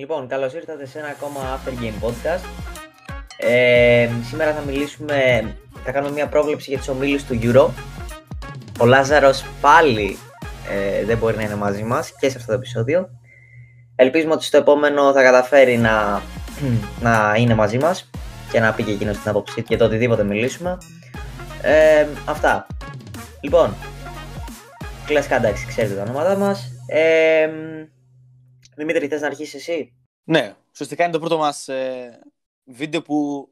Λοιπόν, καλώς ήρθατε σε ένα ακόμα After Game Podcast. Ε, σήμερα θα μιλήσουμε, θα κάνουμε μια πρόβλεψη για τις ομίλους του Euro. Ο Λάζαρος πάλι ε, δεν μπορεί να είναι μαζί μας και σε αυτό το επεισόδιο. Ελπίζουμε ότι στο επόμενο θα καταφέρει να, να είναι μαζί μας και να πει και εκείνος την άποψή για το οτιδήποτε μιλήσουμε. Ε, αυτά. Λοιπόν, κλασικά εντάξει, ξέρετε τα ονόματά μας. Ε, Δημήτρη, θες να αρχίσεις εσύ; Ναι, ουσιαστικά είναι το πρώτο μας ε, βίντεο που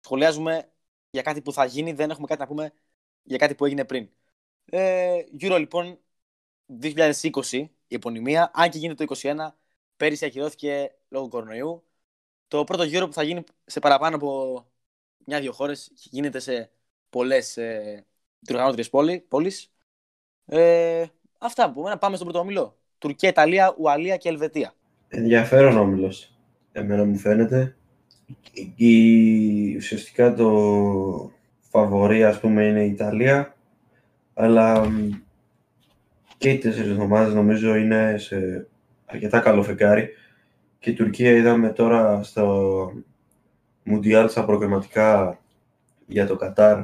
σχολιάζουμε για κάτι που θα γίνει, δεν έχουμε κάτι να πούμε για κάτι που έγινε πριν. Ε, Euro λοιπόν 2020 η επωνυμία, αν και γίνεται το 2021, πέρυσι ακυρώθηκε λόγω κορονοϊού. Το πρώτο Euro που θα γίνει σε παραπάνω από μια-δυο χώρες γίνεται σε πολλές ε, πόλει, πόλεις. Ε, αυτά που πάμε στον πρώτο όμιλο. Τουρκία, Ιταλία, Ουαλία και Ελβετία. Ενδιαφέρον όμιλος, εμένα μου φαίνεται. Η, ουσιαστικά το φαβορή ας πούμε είναι η Ιταλία, αλλά και οι τέσσερις ομάδες νομίζω είναι σε αρκετά καλό φεγγάρι και η Τουρκία είδαμε τώρα στο Μουντιάλ στα προγραμματικά για το Κατάρ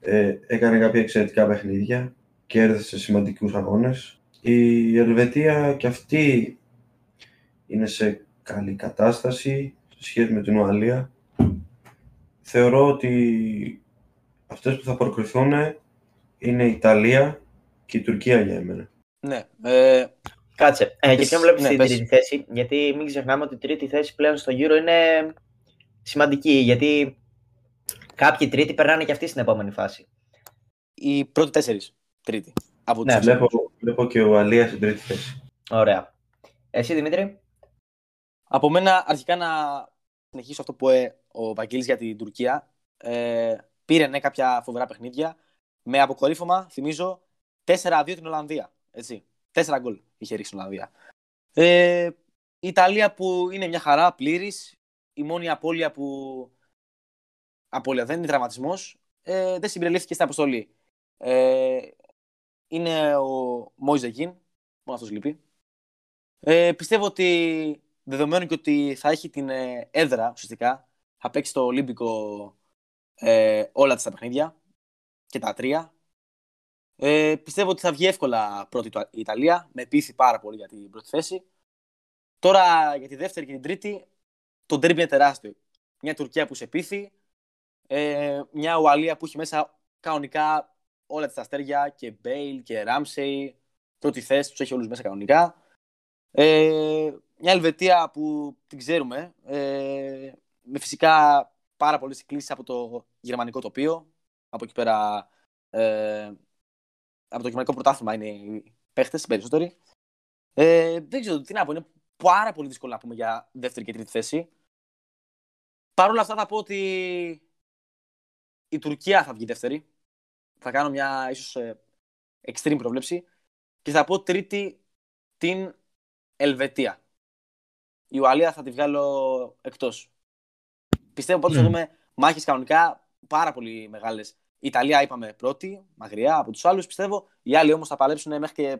ε, έκανε κάποια εξαιρετικά παιχνίδια και έρθει σημαντικούς αγώνες. Η Ελβετία και αυτή είναι σε καλή κατάσταση σε σχέση με την Ουαλία. Θεωρώ ότι αυτές που θα προκριθούν είναι η Ιταλία και η Τουρκία για εμένα. Ναι. Ε, Κάτσε. Ε, και ποιον βλέπεις ναι, στην τρίτη θέση, γιατί μην ξεχνάμε ότι η τρίτη θέση πλέον στο γύρο είναι σημαντική, γιατί κάποιοι τρίτοι περνάνε και αυτοί στην επόμενη φάση. Οι πρώτοι τέσσερις τρίτη. Από ναι, βλέπω, βλέπω και ο Αλίας στην τρίτη θέση. Ωραία. Εσύ Δημήτρη. Από μένα αρχικά να συνεχίσω αυτό που ε, ο Βαγγέλης για την Τουρκία. Ε, πήρε ναι, κάποια φοβερά παιχνίδια. Με αποκορύφωμα, θυμίζω, 4-2 την Ολλανδία. Έτσι. 4 γκολ είχε ρίξει η Ολλανδία. Ε, η Ιταλία που είναι μια χαρά, πλήρης. Η μόνη απώλεια που. Απώλεια δεν είναι τραυματισμός. Ε, δεν συμπεριλήφθηκε στην αποστολή. Ε, είναι ο Μόιζε Γιν. Μόνο αυτό λείπει. Ε, πιστεύω ότι δεδομένου και ότι θα έχει την ε, έδρα ουσιαστικά, θα παίξει το Ολύμπικο ε, όλα τα παιχνίδια και τα τρία. Ε, πιστεύω ότι θα βγει εύκολα πρώτη η Ιταλία, με πείθει πάρα πολύ για την πρώτη θέση. Τώρα για τη δεύτερη και την τρίτη, το ντέρμπι είναι τεράστιο. Μια Τουρκία που σε πείθει, ε, μια Ουαλία που έχει μέσα κανονικά όλα τα αστέρια και Μπέιλ και Ράμσεϊ. Πρώτη θέση, τους έχει όλους μέσα κανονικά. Ε, μια Ελβετία που την ξέρουμε, ε, με φυσικά πάρα πολλές εκκλήσεις από το γερμανικό τοπίο. Από εκεί πέρα, ε, από το γερμανικό πρωτάθλημα είναι οι παίχτες περισσότεροι. Ε, δεν ξέρω τι να πω, είναι πάρα πολύ δύσκολο να πούμε για δεύτερη και τρίτη θέση. Παρ' όλα αυτά θα πω ότι η Τουρκία θα βγει δεύτερη. Θα κάνω μια ίσως ε, extreme προβλέψη και θα πω τρίτη την Ελβετία η Ουαλία θα τη βγάλω εκτός. Πιστεύω πάντως mm. θα δούμε μάχες κανονικά πάρα πολύ μεγάλες. Η Ιταλία είπαμε πρώτη, μακριά από τους άλλους. Πιστεύω οι άλλοι όμως θα παλέψουν μέχρι και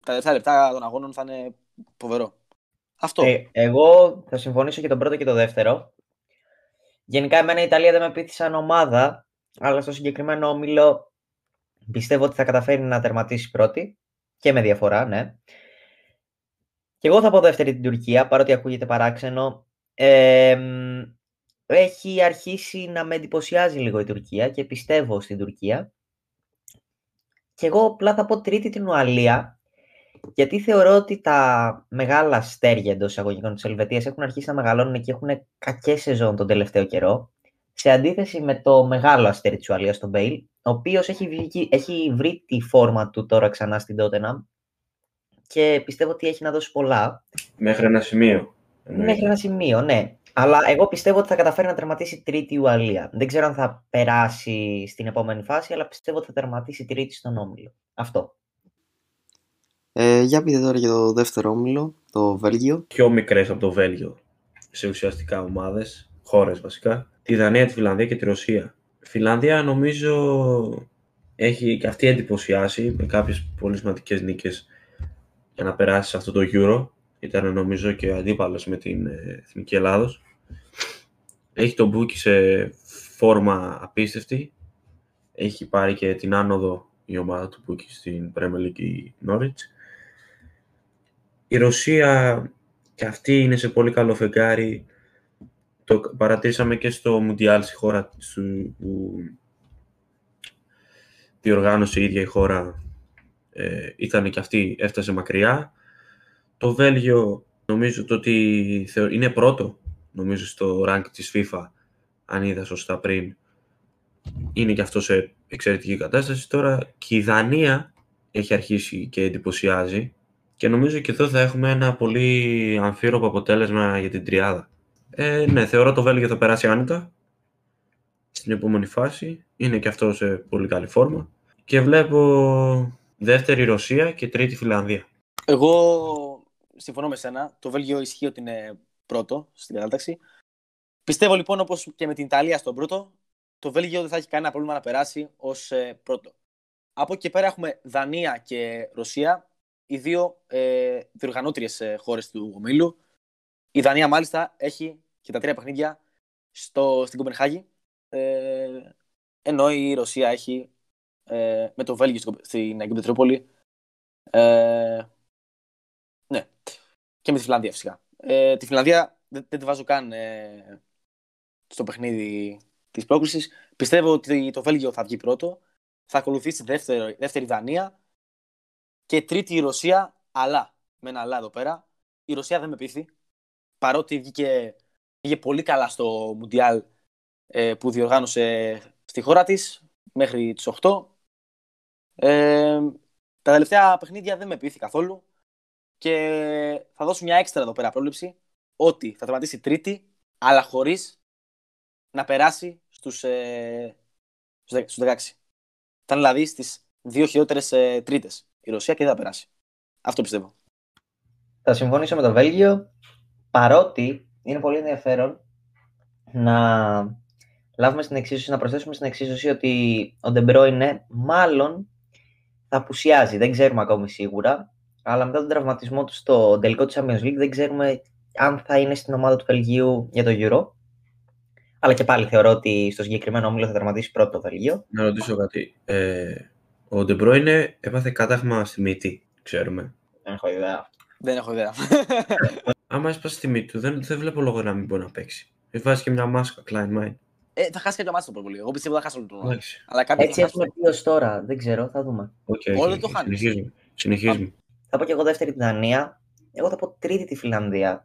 τα τελευταία λεπτά των αγώνων θα είναι φοβερό. Αυτό. Ε, εγώ θα συμφωνήσω και τον πρώτο και το δεύτερο. Γενικά, εμένα η Ιταλία δεν με πείθει σαν ομάδα, αλλά στο συγκεκριμένο όμιλο πιστεύω ότι θα καταφέρει να τερματίσει πρώτη και με διαφορά, ναι. Και εγώ θα πω δεύτερη την Τουρκία, παρότι ακούγεται παράξενο. Ε, έχει αρχίσει να με εντυπωσιάζει λίγο η Τουρκία και πιστεύω στην Τουρκία. Και εγώ απλά θα πω τρίτη την Ουαλία, γιατί θεωρώ ότι τα μεγάλα αστέρια εντός εισαγωγικών της Ελβετίας έχουν αρχίσει να μεγαλώνουν και έχουν κακές σεζόν τον τελευταίο καιρό. Σε αντίθεση με το μεγάλο αστέρι της Ουαλίας, τον Μπέιλ, ο οποίος έχει, έχει βρει τη φόρμα του τώρα ξανά στην Τότεναμ και πιστεύω ότι έχει να δώσει πολλά. Μέχρι ένα σημείο. Μέχρι ένα σημείο, ναι. Αλλά εγώ πιστεύω ότι θα καταφέρει να τερματίσει τρίτη η Ουαλία. Δεν ξέρω αν θα περάσει στην επόμενη φάση, αλλά πιστεύω ότι θα τερματίσει τρίτη στον όμιλο. Αυτό. Ε, για πείτε τώρα για το δεύτερο όμιλο, το Βέλγιο. Πιο μικρές από το Βέλγιο σε ουσιαστικά ομάδες, χώρες βασικά. Τη Δανία, τη Φιλανδία και τη Ρωσία. Η Φιλανδία νομίζω έχει και αυτή εντυπωσιάσει με κάποιες πολύ σημαντικές νίκες για να περάσει αυτό το Euro. ήταν νομίζω και αντίπαλος με την ε, Εθνική Ελλάδος. Έχει τον Πούκι σε φόρμα απίστευτη. Έχει πάρει και την άνοδο η ομάδα του Πούκι στην Premier League η Norwich. Η Ρωσία και αυτή είναι σε πολύ καλό φεγγάρι. Το παρατήσαμε και στο Μουντιάλ στη χώρα του, που διοργάνωσε η ίδια η χώρα. Ε, ήταν και αυτή, έφτασε μακριά. Το Βέλγιο νομίζω το ότι είναι πρώτο νομίζω στο rank της FIFA αν είδα σωστά πριν είναι και αυτό σε εξαιρετική κατάσταση. Τώρα και η Δανία έχει αρχίσει και εντυπωσιάζει και νομίζω και εδώ θα έχουμε ένα πολύ αμφίροπο αποτέλεσμα για την τριάδα. Ε, ναι, θεωρώ το Βέλγιο θα περάσει άνετα στην επόμενη φάση. Είναι και αυτό σε πολύ καλή φόρμα. Και βλέπω δεύτερη Ρωσία και τρίτη Φιλανδία. Εγώ συμφωνώ με σένα. Το Βέλγιο ισχύει ότι είναι πρώτο στην κατάταξη. Πιστεύω λοιπόν όπως και με την Ιταλία στον πρώτο, το Βέλγιο δεν θα έχει κανένα πρόβλημα να περάσει ως ε, πρώτο. Από εκεί και πέρα έχουμε Δανία και Ρωσία, οι δύο ε, διοργανώτριες ε, χώρες του ομίλου. Η Δανία μάλιστα έχει και τα τρία παιχνίδια στο, στην Κοπενχάγη. Ε, ενώ η Ρωσία έχει ε, με το Βέλγιο στην Αγγλική Πετρόπολη. Ε, ναι. Και με τη Φιλανδία φυσικά. Ε, τη Φιλανδία δεν, δεν τη βάζω καν ε, στο παιχνίδι της πρόκλησης. Πιστεύω ότι το Βέλγιο θα βγει πρώτο. Θα ακολουθήσει δεύτερη, δεύτερη Δανία και τρίτη η Ρωσία. Αλλά, με ένα αλλά εδώ πέρα, η Ρωσία δεν με πείθει. Παρότι βγήκε, βγήκε πολύ καλά στο Μουντιάλ ε, που διοργάνωσε στη χώρα της μέχρι τις 8. Ε, τα τελευταία παιχνίδια δεν με πείθει καθόλου και θα δώσω μια έξτρα εδώ πέρα πρόληψη ότι θα τερματίσει τρίτη αλλά χωρίς να περάσει στους, ε, στους 16. Ήταν δηλαδή στις δύο χειρότερες ε, τρίτες η Ρωσία και δεν θα περάσει. Αυτό πιστεύω. Θα συμφωνήσω με το Βέλγιο παρότι είναι πολύ ενδιαφέρον να λάβουμε στην εξίσωση, να προσθέσουμε στην εξίσωση ότι ο Ντεμπρόινε μάλλον θα απουσιάζει. Δεν ξέρουμε ακόμη σίγουρα. Αλλά μετά τον τραυματισμό του στο τελικό του Champions League δεν ξέρουμε αν θα είναι στην ομάδα του Βελγίου για το Euro. Αλλά και πάλι θεωρώ ότι στο συγκεκριμένο όμιλο θα τερματίσει πρώτο το Βελγίο. Να ρωτήσω κάτι. Ε, ο Ντεμπρόινε έπαθε κατάγμα στη μύτη, ξέρουμε. Δεν έχω ιδέα. Δεν έχω ιδέα. Άμα έσπασε στη μύτη του, δεν, δεν βλέπω λόγο να μην μπορεί να παίξει. Έχει βάζει και μια μάσκα, Klein Mine. ε, θα χάσει κάποιο μάτι το πολύ. Εγώ πιστεύω θα χάσει όλο το τουρνουά. Εντάξει. Αλλά κάποιοι Έτσι θα χάσουν. έχουμε πει ως τώρα. Δεν ξέρω, θα δούμε. Οκ, Όλο οκ, το οκ. χάνεις. Συνεχίζουμε. Συνεχίζουμε. Θα πω και εγώ δεύτερη τη Δανία. Εγώ θα πω τρίτη τη Φιλανδία.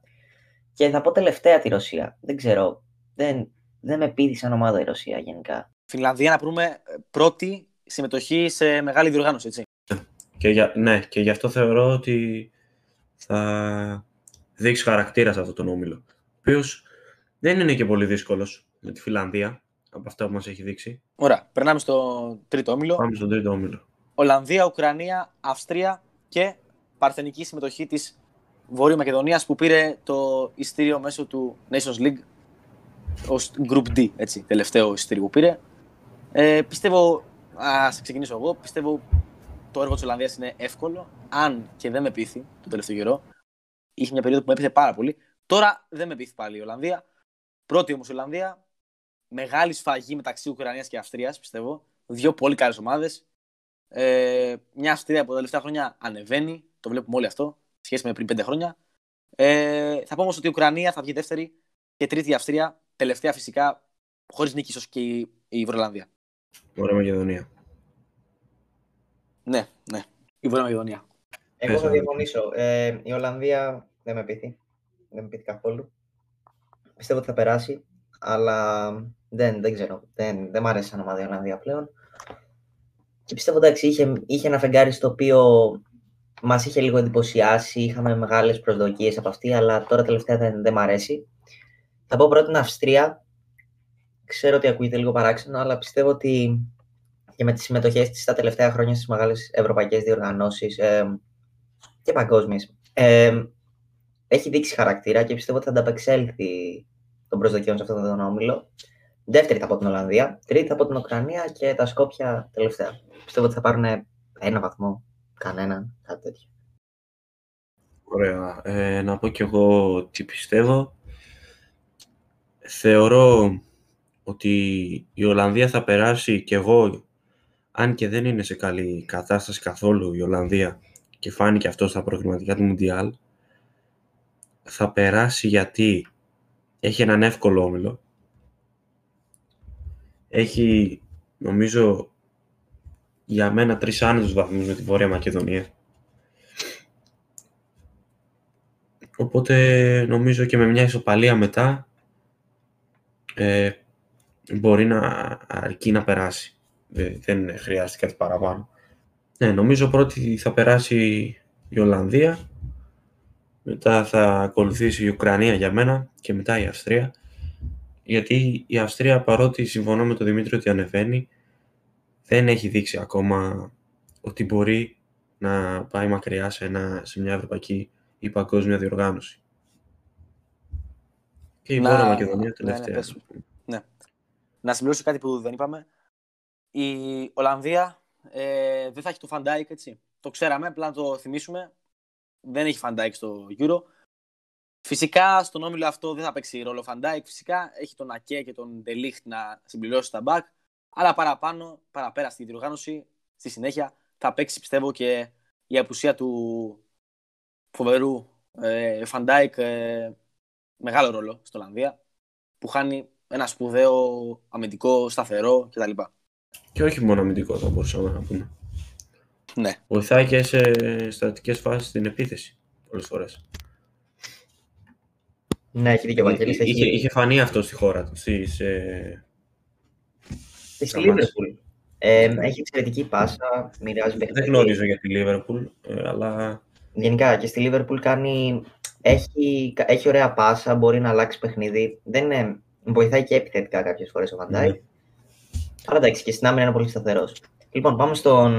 Και θα πω τελευταία τη Ρωσία. Δεν ξέρω. Δεν, δεν με πείθει σαν ομάδα η Ρωσία γενικά. Φιλανδία να πούμε ε, πρώτη συμμετοχή σε μεγάλη διοργάνωση, έτσι. Και για, ναι, και γι' αυτό θεωρώ ότι θα δείξει χαρακτήρα σε αυτόν τον όμιλο. Ο οποίος δεν είναι και πολύ δύσκολος με τη Φιλανδία από αυτά που μας έχει δείξει. Ωραία. Περνάμε στο τρίτο όμιλο. Πάμε στον τρίτο όμιλο. Ολλανδία, Ουκρανία, Αυστρία και παρθενική συμμετοχή της Βορείου Μακεδονίας που πήρε το ειστήριο μέσω του Nations League ως Group D, έτσι, τελευταίο ειστήριο που πήρε. Ε, πιστεύω, ας ξεκινήσω εγώ, πιστεύω το έργο της Ολλανδίας είναι εύκολο, αν και δεν με πείθει το τελευταίο καιρό. Είχε μια περίοδο που με έπειθε πάρα πολύ. Τώρα δεν με πείθει πάλι η Ολλανδία. Πρώτη όμως η Ολλανδία, μεγάλη σφαγή μεταξύ Ουκρανίας και Αυστρίας, πιστεύω. Δύο πολύ καλές ομάδες. Ε, μια Αυστρία που τα τελευταία χρόνια ανεβαίνει, το βλέπουμε όλοι αυτό, σχέση με πριν πέντε χρόνια. Ε, θα πω όμως ότι η Ουκρανία θα βγει δεύτερη και τρίτη η Αυστρία, τελευταία φυσικά, χωρίς νίκη ίσως και η, η Βορειοελλανδία. Ωραία Μακεδονία. Ναι, ναι. Η Βόρεια Μακεδονία. Εγώ Πες, θα Άννα. διαφωνήσω. Ε, η Ολλανδία δεν με πείθει. Δεν με πείθει καθόλου. Πιστεύω ότι θα περάσει, αλλά δεν, δεν ξέρω. Δεν, δεν μ' αρέσει σαν ομάδα η Ολλανδία πλέον. Και πιστεύω εντάξει, είχε, είχε ένα φεγγάρι στο οποίο μας είχε λίγο εντυπωσιάσει. Είχαμε μεγάλες προσδοκίες από αυτή, αλλά τώρα τελευταία δεν, δεν μ' αρέσει. Θα πω πρώτα την Αυστρία. Ξέρω ότι ακούγεται λίγο παράξενο, αλλά πιστεύω ότι και με τις συμμετοχές της τα τελευταία χρόνια στις μεγάλες ευρωπαϊκές διοργανώσεις ε, και παγκόσμιες, ε, έχει δείξει χαρακτήρα και πιστεύω ότι θα ανταπεξέλθει των προσδοκιών σε αυτόν τον όμιλο. Δεύτερη θα πω την Ολλανδία, τρίτη θα πω την Ουκρανία και τα Σκόπια τελευταία. Πιστεύω ότι θα πάρουν ένα βαθμό, κανέναν, κάτι τέτοιο. Ωραία. Ε, να πω κι εγώ τι πιστεύω. Θεωρώ ότι η Ολλανδία θα περάσει κι εγώ, αν και δεν είναι σε καλή κατάσταση καθόλου η Ολλανδία και φάνηκε αυτό στα προγραμματικά του Μουντιάλ, θα περάσει γιατί έχει έναν εύκολο όμιλο. Έχει, νομίζω, για μένα τρεις άνετους βαθμούς με τη Βόρεια Μακεδονία. Οπότε νομίζω και με μια ισοπαλία μετά ε, μπορεί να αρκεί να περάσει. Δεν χρειάζεται κάτι παραπάνω. Ναι, νομίζω πρώτη θα περάσει η Ολλανδία, μετά θα ακολουθήσει η Ουκρανία για μένα και μετά η Αυστρία. Γιατί η Αυστρία παρότι συμφωνώ με τον Δημήτρη ότι ανεβαίνει, δεν έχει δείξει ακόμα ότι μπορεί να πάει μακριά σε, ένα, σε μια ευρωπαϊκή ή παγκόσμια διοργάνωση. Και η Βόρεια Μακεδονία ναι, τελευταία. Ναι, ναι. Να συμπληρώσω κάτι που δεν είπαμε. Η Ολλανδία ε, δεν θα έχει το Φαν Ντάικ, έτσι. Το ξέραμε, απλά να το θυμίσουμε. Δεν έχει Φαν Ντάικ στο Euro. Φυσικά στον όμιλο αυτό δεν θα παίξει ρόλο Φαν Ντάικ. Φυσικά έχει τον Ακέ και τον De Ligt να συμπληρώσει τα back. Αλλά παραπάνω, παραπέρα στη διοργάνωση, στη συνέχεια, θα παίξει πιστεύω και η απουσία του φοβερού ε, Φαν Ντάικ ε, μεγάλο ρόλο στο Ολλανδία που χάνει ένα σπουδαίο αμυντικό σταθερό κτλ. Και όχι μόνο αμυντικό θα μπορούσαμε να πούμε. Ναι. Βοηθάει και σε στατικές φάσεις στην επίθεση πολλές φορές. Ναι, έχει δίκιο ο Βαγγέλης. Είχε, Έχει... είχε φανεί αυτό στη χώρα του. Στη, σε... Και στη στα Λίβερπουλ. Ε, έχει εξαιρετική πάσα, μοιράζει Δεν παιχνίδι. γνωρίζω για τη Λίβερπουλ, ε, αλλά Γενικά και στη Λίβερπουλ κάνει... έχει, έχει ωραία πάσα, μπορεί να αλλάξει παιχνίδι. Δεν είναι... Βοηθάει και επιθετικά κάποιες φορές ο Βαντάικ. Ναι. Αλλά εντάξει, και στην άμυνα είναι πολύ σταθερός. Λοιπόν, πάμε στον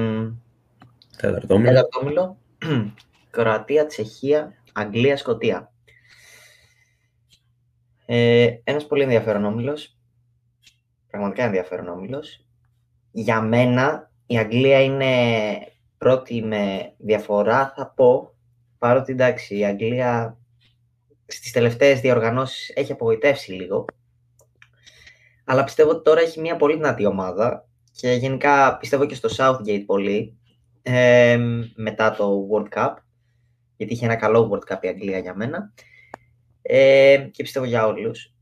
τέταρτο όμιλο. τέταρτο όμιλο. Κροατία, Τσεχία, Αγγλία, Σκοτία. Ε, ένας πολύ ενδιαφέρον όμιλος. Πραγματικά ενδιαφέρον όμιλος. Για μένα η Αγγλία είναι πρώτη με διαφορά, θα πω. Παρότι εντάξει, η Αγγλία στις τελευταίες διοργανώσεις έχει απογοητεύσει λίγο. Αλλά πιστεύω ότι τώρα έχει μια πολύ δυνατή ομάδα και γενικά πιστεύω και στο Southgate πολύ ε, μετά το World Cup γιατί είχε ένα καλό World Cup η Αγγλία για μένα ε, και πιστεύω για όλους.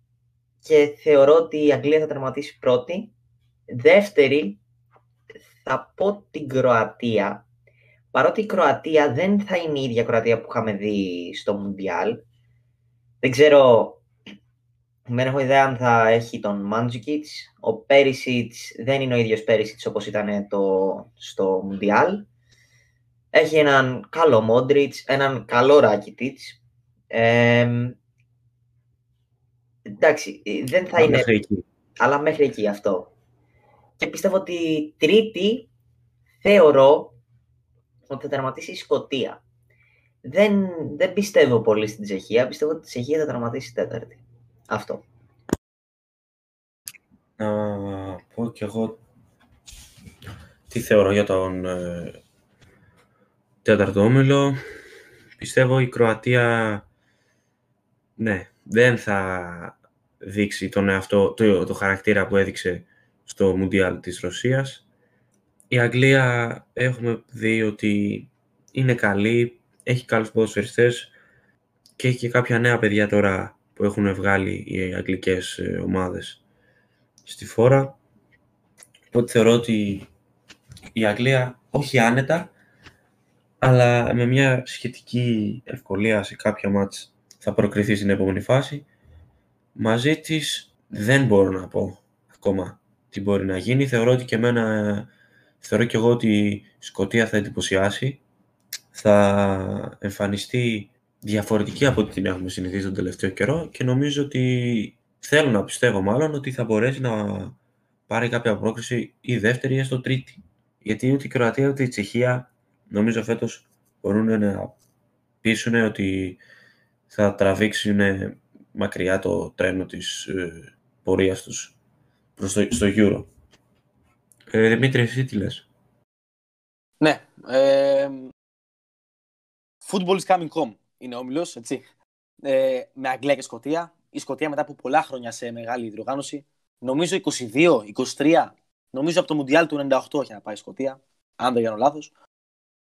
Και θεωρώ ότι η Αγγλία θα τερματίσει πρώτη. Δεύτερη θα πω την Κροατία παρότι η Κροατία δεν θα είναι η ίδια Κροατία που είχαμε δει στο Μουντιάλ. Δεν ξέρω δεν έχω ιδέα αν θα έχει τον Μάντζικιτς. Ο Πέρισιτς δεν είναι ο ίδιος Πέρισιτς όπως ήταν το, στο Μουντιάλ. Έχει έναν καλό Μόντριτς, έναν καλό Ράκιτιτς. Ε, εντάξει, δεν θα είναι... Μέχρι εκεί. Αλλά μέχρι εκεί αυτό. Και πιστεύω ότι τρίτη θεωρώ ότι θα τερματίσει η Σκοτία. Δεν, δεν πιστεύω πολύ στην Τσεχία. Πιστεύω ότι η Τσεχία θα τερματίσει τέταρτη. Αυτό. Να πω κι εγώ τι θεωρώ για τον ε, τέταρτο όμιλο. Πιστεύω η Κροατία ναι, δεν θα δείξει τον εαυτό, το, το χαρακτήρα που έδειξε στο Μουντιάλ της Ρωσίας. Η Αγγλία έχουμε δει ότι είναι καλή, έχει καλούς ποδοσφαιριστές και έχει και κάποια νέα παιδιά τώρα που έχουν βγάλει οι αγγλικές ε, ομάδες στη φόρα. Οπότε θεωρώ ότι η Αγγλία όχι άνετα, αλλά με μια σχετική ευκολία σε κάποια μάτς θα προκριθεί στην επόμενη φάση. Μαζί της δεν μπορώ να πω ακόμα τι μπορεί να γίνει. Θεωρώ ότι και εμένα, θεωρώ και εγώ ότι η Σκοτία θα εντυπωσιάσει. Θα εμφανιστεί διαφορετική από ό,τι την έχουμε συνηθίσει τον τελευταίο καιρό και νομίζω ότι θέλω να πιστεύω μάλλον ότι θα μπορέσει να πάρει κάποια πρόκριση ή δεύτερη ή έστω τρίτη. Γιατί ούτε η Κροατία ούτε η Τσεχία νομίζω φέτος μπορούν να πείσουν ότι θα τραβήξουν μακριά το τρένο της ε, πορείας τους προς το, στο Euro. Ε, Δημήτρη, εσύ τι λες; Ναι. Ε, football is coming home. Είναι όμιλος, έτσι. Ε, με Αγγλία και Σκωτία. Η Σκωτία μετά από πολλά χρόνια σε μεγάλη διοργάνωση. Νομίζω 22, 23. Νομίζω από το Μουντιάλ του 98 έχει να πάει η Σκωτία. Αν δεν κάνω λάθος.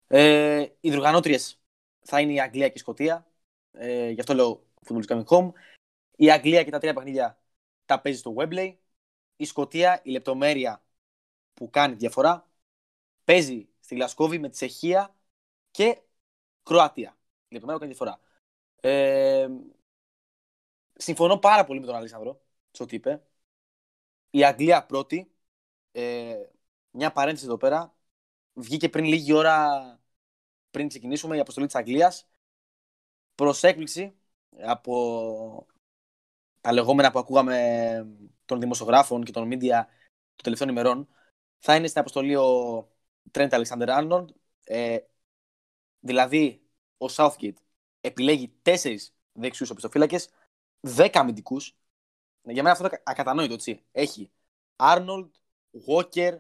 Ε, οι διοργανώτριες θα είναι η Αγγλία και η Σκωτία. Ε, γι' αυτό λέω Football is coming home. Η Αγγλία και τα τρία παιχνίδια τα παίζει στο Webley. Η Σκωτία, η λεπτομέρεια που κάνει διαφορά, παίζει στη Γλασκόβη με Τσεχία και Κροατία. Η λεπτομέρεια που κάνει διαφορά. Ε, συμφωνώ πάρα πολύ με τον Αλέξανδρο, σε ό,τι είπε. Η Αγγλία πρώτη. Ε, μια παρένθεση εδώ πέρα. Βγήκε πριν λίγη ώρα πριν ξεκινήσουμε η αποστολή της Αγγλίας. Προς έκπληξη από τα λεγόμενα που ακούγαμε των δημοσιογράφων και των media των τελευταίων ημερών, θα είναι στην αποστολή ο Trent Alexander Arnold. Ε, δηλαδή, ο Southgate επιλέγει τέσσερις δεξιούς οπισθοφύλακες, δέκα αμυντικούς. Για μένα αυτό είναι ακατανόητο, έτσι. Έχει Arnold, Walker,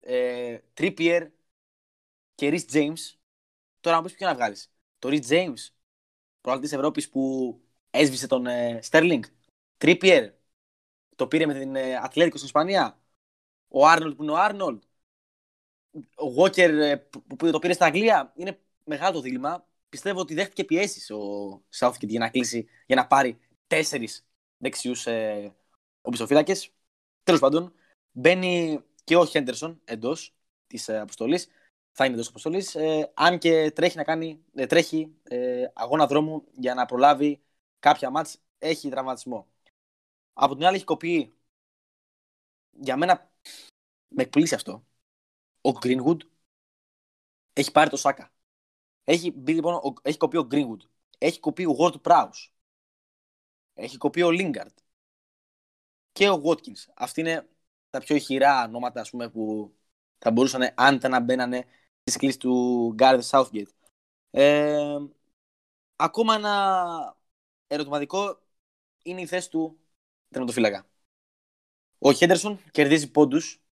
ε, Trippier και Rhys James. Τώρα να πεις ποιο να βγάλεις. Το Rhys James, προαλτή Ευρώπης που έσβησε τον ε, Sterling. Trippier, το πήρε με την ε, Ατλέτικο στην Ισπανία. Ο Άρνολτ που είναι ο Άρνολτ. Ο Walker ε, που το πήρε στην Αγγλία. Είναι μεγάλο το δίλημα. Πιστεύω ότι δέχτηκε πιέσεις ο Southgate για να κλείσει, για να πάρει τέσσερις δεξιούς ε, οπισθοφύλακε. Τέλος πάντων, μπαίνει και ο Χέντερσον εντός της ε, αποστολής. Θα είναι εντός αποστολής. Ε, αν και τρέχει, να κάνει, ε, τρέχει ε, αγώνα δρόμου για να προλάβει κάποια μάτς. Έχει τραυματισμό. Από την άλλη, έχει κοπεί. Για μένα με εκπλήσει αυτό. Ο Greenwood έχει πάρει το Σάκα. Έχει, μπει, λοιπόν, ο, έχει κοπεί ο Greenwood. Έχει κοπεί ο Ward Prowse. Έχει κοπεί ο Lingard. Και ο Watkins. Αυτοί είναι τα πιο ηχηρά ονόματα ας πούμε, που θα μπορούσαν αν ήταν να μπαίνανε στις κλίσεις του Gareth Southgate. Ε, ακόμα ένα ερωτηματικό είναι η θέση του τερματοφύλακα. Ο Χέντερσον κερδίζει πόντους,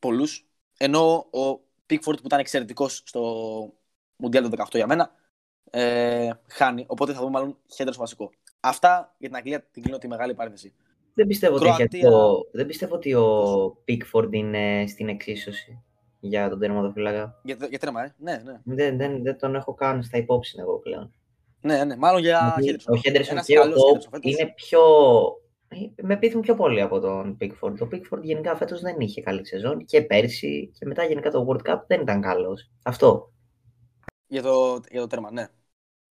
πολλούς, ενώ ο Πίκφορντ που ήταν εξαιρετικός στο Μουντιάλ το 18 για μένα, ε, χάνει. Οπότε θα δούμε μάλλον Χέντερσον βασικό. Αυτά για την Αγγλία την κλείνω τη μεγάλη παρένθεση. Δεν πιστεύω, Κροατία... ότι, το... δεν πιστεύω ότι ο Πίκφορντ είναι στην εξίσωση για τον τερματοφύλακα. Για, για τέρμα, ε. Ναι, ναι. Δεν, δεν, δεν τον έχω καν στα υπόψη εγώ πλέον. Ναι, ναι. Μάλλον για Χέντερσον. Ο Χέντερσον Ένας και ο καλός Pope Χέντερσον φέτος. είναι πιο... Με πείθουν πιο πολύ από τον Pickford. Το Pickford γενικά φέτος δεν είχε καλή σεζόν και πέρσι και μετά γενικά το World Cup δεν ήταν καλός. Αυτό. Για το, για το τέρμα, ναι.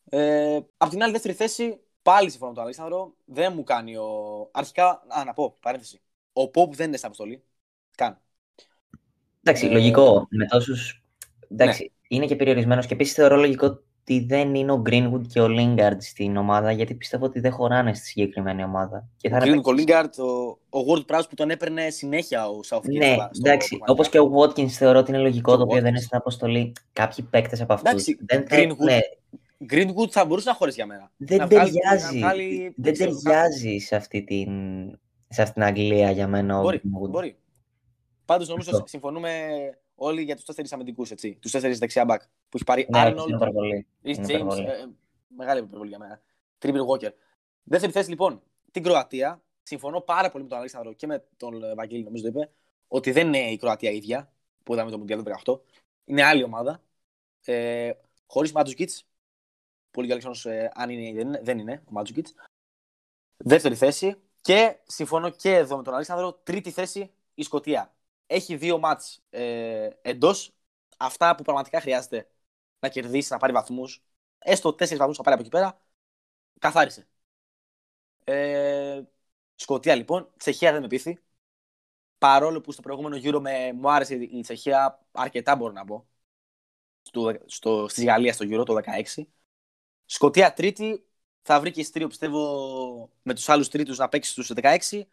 Ε, απ' την άλλη, δεύτερη θέση, πάλι συμφωνώ με τον Αλέξανδρο. Δεν μου κάνει ο. Αρχικά, α, να πω, παρένθεση. Ο Πόπ δεν είναι στην αποστολή. Καν. Εντάξει, Ε, λογικό. Με τόσους... Εντάξει, είναι και περιορισμένος και επίσης θεωρώ λογικό ότι δεν είναι ο Greenwood και ο Lingard στην ομάδα γιατί πιστεύω ότι δεν χωράνε στη συγκεκριμένη ομάδα. Και Ο θα είναι Green Κολίνγκαρτ, ο, ο World Prowse που τον έπαιρνε συνέχεια ο Southgate. Ναι, στο- στο εντάξει. προγραμματικά. Όπω και ο Watkins θεωρώ ότι είναι λογικό Και το ο οποίο δεν Watkins. είναι στην αποστολή. Κάποιοι παίκτες από αυτού. Εντάξει, δεν, θα- Greenwood ναι, Greenwood θα μπορούσε να χωρίσει για μένα. δεν να βγάλει- ταιριάζει. να βγάλει- δεν ξέρω, ταιριάζει σε αυτή την, σε αυτήν την Αγγλία για μένα ο Μπορεί, Greenwood. μπορεί. Πάντως νομίζω Αυτό. συμφωνούμε όλοι για τους τέσσερις αμυντικούς. Τους τέσσερις δεξιά back που έχει πάρει Ναι, όχι, είναι Arnold, υπερβολή. Rhys Είναι James. υπερβολή. ε, μεγάλη υπερβολή για μένα. Tripper Walker. Δεύτερη θέση λοιπόν, την Κροατία. Συμφωνώ πάρα πολύ με τον Αλέξανδρο και με τον ε, Βαγγέλη, νομίζω το είπε, ότι δεν είναι η Κροατία ίδια που είδαμε το Μουντιάλ το 18. Είναι άλλη ομάδα. Ε, Χωρίς Μάτζουκιτ. Πολύ καλή ε, αν είναι ή δεν είναι. Δεν είναι ο Μάτζουκιτ. Δεύτερη θέση. Και συμφωνώ και εδώ με τον Αλέξανδρο. Τρίτη θέση η Σκωτία. Έχει δύο μάτς ε, εντός. Αυτά που πραγματικά χρειάζεται να κερδίσει, να πάρει βαθμούς. Έστω τέσσερις βαθμούς θα πάρει από εκεί πέρα. Καθάρισε. Ε, Σκωτία λοιπόν. Τσεχία δεν με πείθει. Παρόλο που στο προηγούμενο γύρο με, μου άρεσε η Τσεχία αρκετά, μπορώ να πω. Στο, στο, στη Γαλλία στο γύρο το 16. Σκωτία τρίτη. Θα βρει και ειστήριο, πιστεύω, με τους άλλους τρίτους να παίξει στους 16.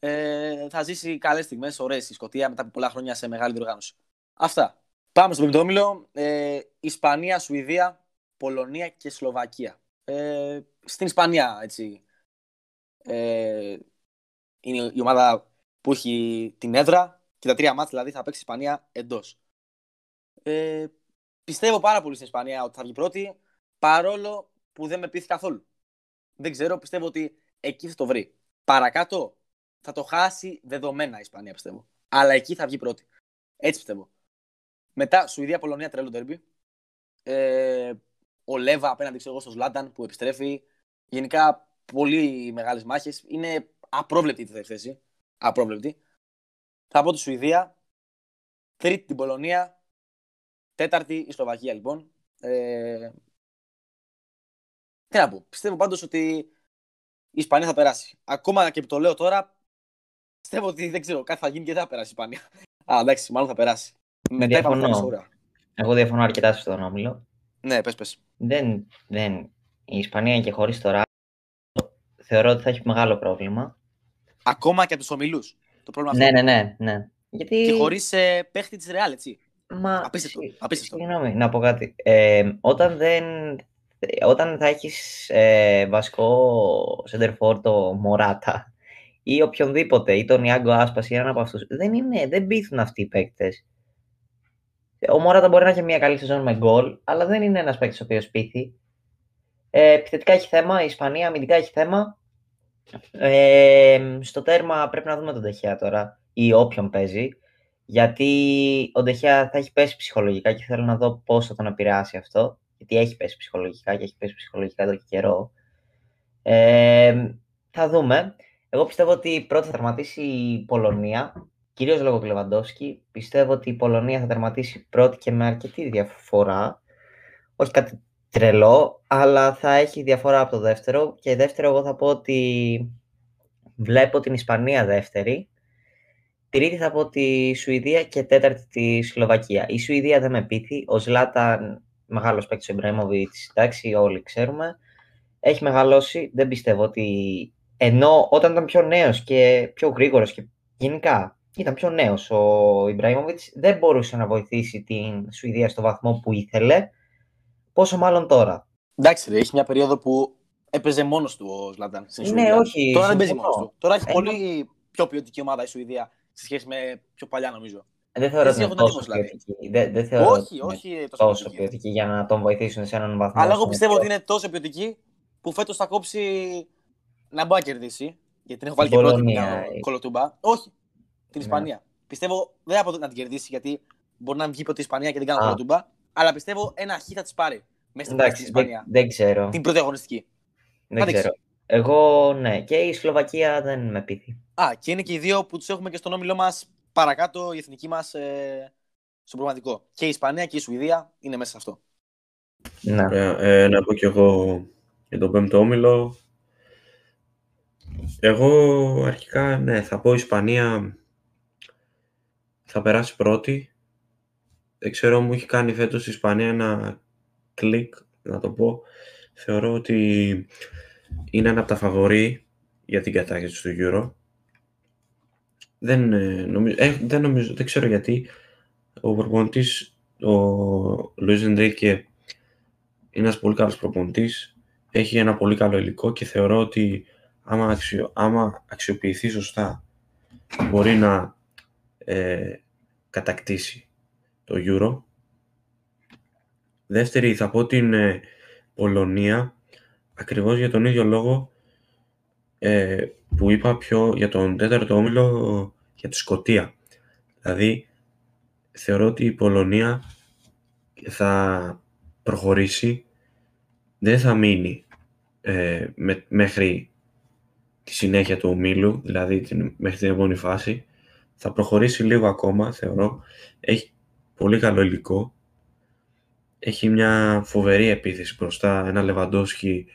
Ε, θα ζήσει καλές στιγμές, ωραίες η Σκωτία μετά από πολλά χρόνια σε μεγάλη διοργάνωση. Αυτά. Πάμε στο πεμπτόμιλο. Ε, Ισπανία, Σουηδία, Πολωνία και Σλοβακία. Ε, στην Ισπανία, έτσι, ε, είναι η ομάδα που έχει την έδρα και τα τρία μάτια δηλαδή θα παίξει η Ισπανία εντός. Ε, πιστεύω πάρα πολύ στην Ισπανία ότι θα βγει πρώτη, παρόλο που δεν με πείθει καθόλου. Δεν ξέρω, πιστεύω ότι εκεί θα το βρει. Παρακάτω θα το χάσει δεδομένα η Ισπανία, πιστεύω. Αλλά εκεί θα βγει πρώτη. Έτσι πιστεύω. Μετά, Σουηδία-Πολωνία, τρελό ντερμπι. Ε, ο Λέβα απέναντι ξέρω, εγώ, στο Σλάνταν που επιστρέφει. Γενικά, πολύ μεγάλες μάχες. Είναι απρόβλεπτη η δεύτερη θέση. Απρόβλεπτη. Θα πω τη Σουηδία. Τρίτη την Πολωνία. Τέταρτη η Σλοβακία, λοιπόν. Ε, τι να πω. Πιστεύω πάντως ότι η Ισπανία θα περάσει. Ακόμα και που το λέω τώρα, πιστεύω ότι δεν ξέρω, κάτι θα γίνει και δεν θα περάσει η Ισπανία. Α, εντάξει, μάλλον θα περάσει. Μετά Διαφωνώ. Εγώ διαφωνώ αρκετά στον όμιλο. Ναι, πες, πες. Δεν, δεν. Η Ισπανία και χωρίς τώρα θεωρώ ότι θα έχει μεγάλο πρόβλημα. Ακόμα και από τους ομιλούς. Το πρόβλημα Ναι, αυτό. ναι, ναι. ναι. Γιατί... Και χωρίς ε, παίχτη της Ρεάλ, έτσι. Μα... Απίστευτο, απίστευτο. Συγγνώμη, να πω κάτι. Ε, όταν, δεν... όταν θα έχεις ε, βασικό center το Μωράτα ή οποιονδήποτε, ή τον Ιάγκο Άσπας ή έναν από αυτούς, δεν, είναι, δεν πείθουν αυτοί οι παίκτες. Ο Μωράτα μπορεί να έχει μια καλή σεζόν με γκολ, αλλά δεν είναι ένας παίκτης ο οποίος πείθει. Ε, επιθετικά έχει θέμα, η Ισπανία αμυντικά έχει θέμα. Ε, στο τέρμα πρέπει να δούμε τον Τεχέα τώρα ή όποιον παίζει. Γιατί ο Ντεχέα θα έχει πέσει ψυχολογικά και θέλω να δω πώς θα τον επηρεάσει αυτό. Γιατί έχει πέσει ψυχολογικά και έχει πέσει ψυχολογικά εδώ και καιρό. Ε, θα δούμε. Εγώ πιστεύω ότι πρώτα θα τερματίσει η Πολωνία, κυρίως λόγω του Λεβαντόφσκι. Πιστεύω ότι η Πολωνία θα τερματίσει πρώτη και με αρκετή διαφορά. Όχι κάτι τρελό, αλλά θα έχει διαφορά από το δεύτερο. Και δεύτερο εγώ θα πω ότι βλέπω την Ισπανία δεύτερη Τρίτη θα πω τη Σουηδία και τέταρτη τη Σλοβακία. Η Σουηδία δεν με πείθει. Ο Ζλάταν, μεγάλος παίκτης ο Ιμπραήμοβιτ, εντάξει, όλοι ξέρουμε. Έχει μεγαλώσει. Δεν πιστεύω ότι. Ενώ όταν ήταν πιο νέος και πιο γρήγορος και γενικά ήταν πιο νέος ο Ιμπραήμοβιτς, δεν μπορούσε να βοηθήσει την Σουηδία στο βαθμό που ήθελε. Πόσο μάλλον τώρα. Εντάξει, ρε, έχει μια περίοδο που έπαιζε μόνος του ο Ζλάταν. Ναι, όχι. Τώρα δεν παίζει μόνος συμφωνώ. του. Τώρα έχει Ε, πολύ πιο ποιοτική ομάδα η Σουηδία σε σχέση με πιο παλιά, νομίζω. Δεν θεωρώ Έτσι ότι είναι έχω τόσο εντύπωση, δηλαδή. ποιοτική. Δεν, δεν θεωρώ όχι, ότι είναι όχι τόσο, τόσο ποιοτική. ποιοτική για να τον βοηθήσουν σε έναν βαθμό. Αλλά εγώ όσο πιστεύω πιο- ότι είναι τόσο ποιοτική που φέτος θα κόψει να μπορεί να κερδίσει. Γιατί την έχω βάλει Την και πρώτη Πολωνία, την ε. κολοτούμπα. Όχι, την Ναι. Ισπανία. Πιστεύω δεν θα πω να την κερδίσει γιατί μπορεί να βγει πρώτη η Ισπανία και δεν κάνω Α. κολοτούμπα. Αλλά πιστεύω ένα χ θα της πάρει μέσα στην Εντάξει, στην δεν, Ισπανία. δεν ξέρω. Την πρώτη αγωνιστική. Δεν θα δείξεις. ξέρω. Εγώ, ναι. Και η Σλοβακία δεν με πείθει. Α, και είναι και οι δύο που τους έχουμε και στον όμιλό μας παρακάτω, η εθνική μας ε, στο πραγματικό. Και η Ισπανία και η Σουηδία είναι μέσα σε αυτό. Ναι. Ωραία, ε, να πω κι εγώ για τον πέμπτο όμιλο. Εγώ αρχικά, ναι, θα πω Ισπανία θα περάσει πρώτη. Δεν ξέρω, μου έχει κάνει φέτος η Ισπανία ένα κλικ, να το πω. Θεωρώ ότι είναι ένα από τα φαβορή για την κατάκτηση του Euro. Δεν, ε, νομίζω, ε, δεν νομίζω, δεν ξέρω γιατί. Ο προπονητής, ο Λουίς Ενρίκε, είναι ένας πολύ καλός προπονητής, έχει ένα πολύ καλό υλικό και θεωρώ ότι άμα, αξιο, άμα αξιοποιηθεί σωστά μπορεί να ε, κατακτήσει το Euro. Δεύτερη θα πω την ε, Πολωνία, ακριβώς για τον ίδιο λόγο ε, που είπα πιο για τον τέταρτο όμιλο για τη Σκοτία. Δηλαδή θεωρώ ότι η Πολωνία θα προχωρήσει, δεν θα μείνει ε, με- μέχρι τη συνέχεια του ομίλου, δηλαδή την, μέχρι την επόμενη φάση. Θα προχωρήσει λίγο ακόμα, θεωρώ. Έχει πολύ καλό υλικό. Έχει μια φοβερή επίθεση μπροστά, ένα Λεβαντόσκι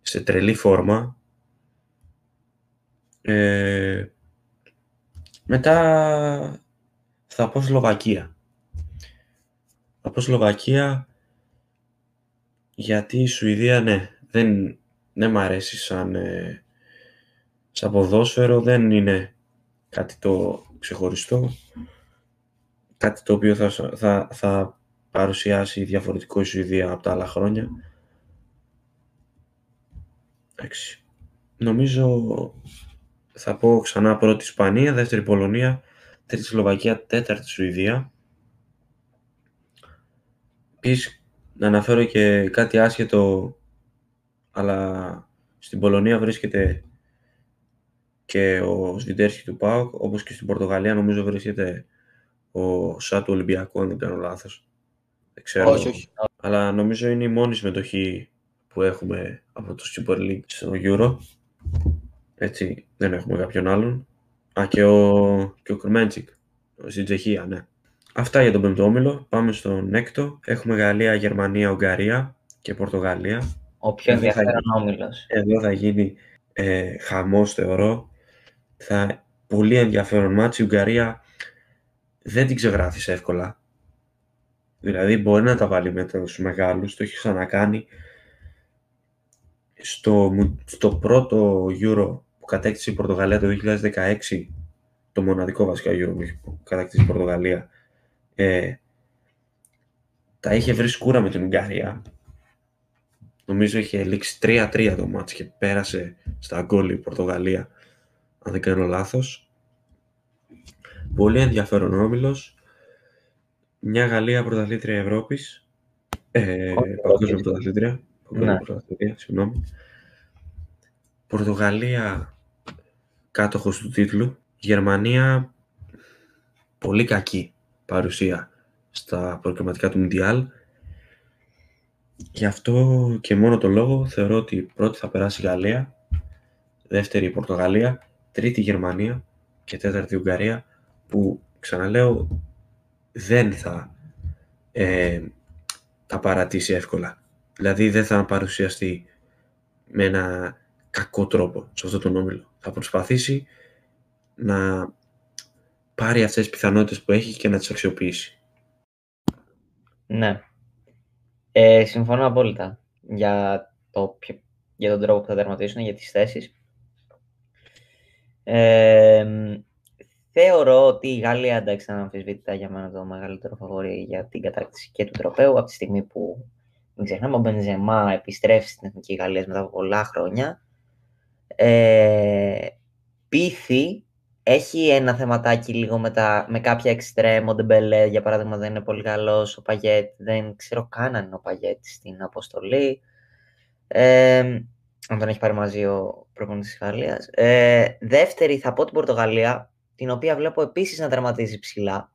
σε τρελή φόρμα. Ε, μετά θα πω Σλοβακία. Θα πω Σλοβακία γιατί η Σουηδία ναι, δεν, δεν μ' αρέσει σαν, ε, σαν ποδόσφαιρο, δεν είναι κάτι το ξεχωριστό, κάτι το οποίο θα, θα, θα παρουσιάσει διαφορετικό η Σουηδία από τα άλλα χρόνια. Εντάξει. Νομίζω θα πω ξανά πρώτη Ισπανία, δεύτερη Πολωνία, τρίτη Σλοβακία, τέταρτη Σουηδία. Επίσης, να αναφέρω και κάτι άσχετο, αλλά στην Πολωνία βρίσκεται και ο Σβιντέρσκι του ΠΑΟΚ, όπως και στην Πορτογαλία νομίζω βρίσκεται ο Σα του Ολυμπιακού, αν δεν κάνω λάθος. Δεν ξέρω. Όχι, όχι. Αλλά νομίζω είναι η μόνη συμμετοχή που έχουμε από το Super League στο Euro. Έτσι, δεν έχουμε κάποιον άλλον. Α, και ο, και ο Κρμέντσικ, στην Τσεχία, ναι. Αυτά για τον πέμπτο όμιλο. Πάμε στον έκτο. Έχουμε Γαλλία, Γερμανία, Ουγγαρία και Πορτογαλία. Ο πιο Εδώ θα ενδιαφέρον γίνει- όμιλος. Εδώ θα γίνει ε, χαμός θεωρώ. Θα πολύ ενδιαφέρον ματς. Η Ουγγαρία δεν την ξεγράφεις εύκολα. Δηλαδή μπορεί να τα βάλει με τους μεγάλους, το έχει ξανακάνει. Στο, μου- στο πρώτο Euro που κατέκτησε η Πορτογαλία το 2016, το μοναδικό βασικά Euro που κατέκτησε η Πορτογαλία, ε, τα είχε βρει σκούρα με την Ουγγαρία. Νομίζω είχε λήξει 3-3 το μάτς και πέρασε στα γκολ η Πορτογαλία, αν δεν κάνω λάθος. Πολύ ενδιαφέρον ο όμιλος. Μια Γαλλία πρωταθλήτρια Ευρώπης. Ε, Όχι, παγκόσμια όχι. πρωταθλήτρια. Παγκόσμια Ναι. πρωταθλήτρια, συγγνώμη. Πορτογαλία κάτοχος του τίτλου. Γερμανία πολύ κακή παρουσία στα προκριματικά του Μουντιάλ. Γι' αυτό και μόνο το λόγο θεωρώ ότι πρώτη θα περάσει η Γαλλία, δεύτερη η Πορτογαλία, τρίτη η Γερμανία και τέταρτη η Ουγγαρία που ξαναλέω δεν θα ε, τα παρατήσει εύκολα. Δηλαδή δεν θα παρουσιαστεί με ένα κακό τρόπο σε αυτό τον όμιλο. Θα προσπαθήσει να πάρει αυτές τις πιθανότητες που έχει και να τις αξιοποιήσει. Ναι. Ε, συμφωνώ απόλυτα για, το, ποιο- για τον τρόπο που θα τερματίσουν, για τις θέσεις. Ε, μ, θεωρώ ότι η Γαλλία, εντάξει, είναι αμφισβήτητα για μένα το μεγαλύτερο φαβορή για την κατάκτηση και του τροπέου, από τη στιγμή που, μην ξεχνάμε, ο Μπενζεμά επιστρέφει στην Εθνική Γαλλία μετά από πολλά χρόνια. Ε, πείθει, έχει ένα θεματάκι λίγο με, τα, με κάποια εξτρέμ, ο Ντεμπελέ για παράδειγμα δεν είναι πολύ καλός, ο Παγιέτ δεν ξέρω καν αν είναι ο Παγιέτ στην αποστολή. Ε, αν τον έχει πάρει μαζί ο προπονητής της Γαλλίας. Ε, δεύτερη θα πω την Πορτογαλία, την οποία βλέπω επίσης να τερματίζει ψηλά.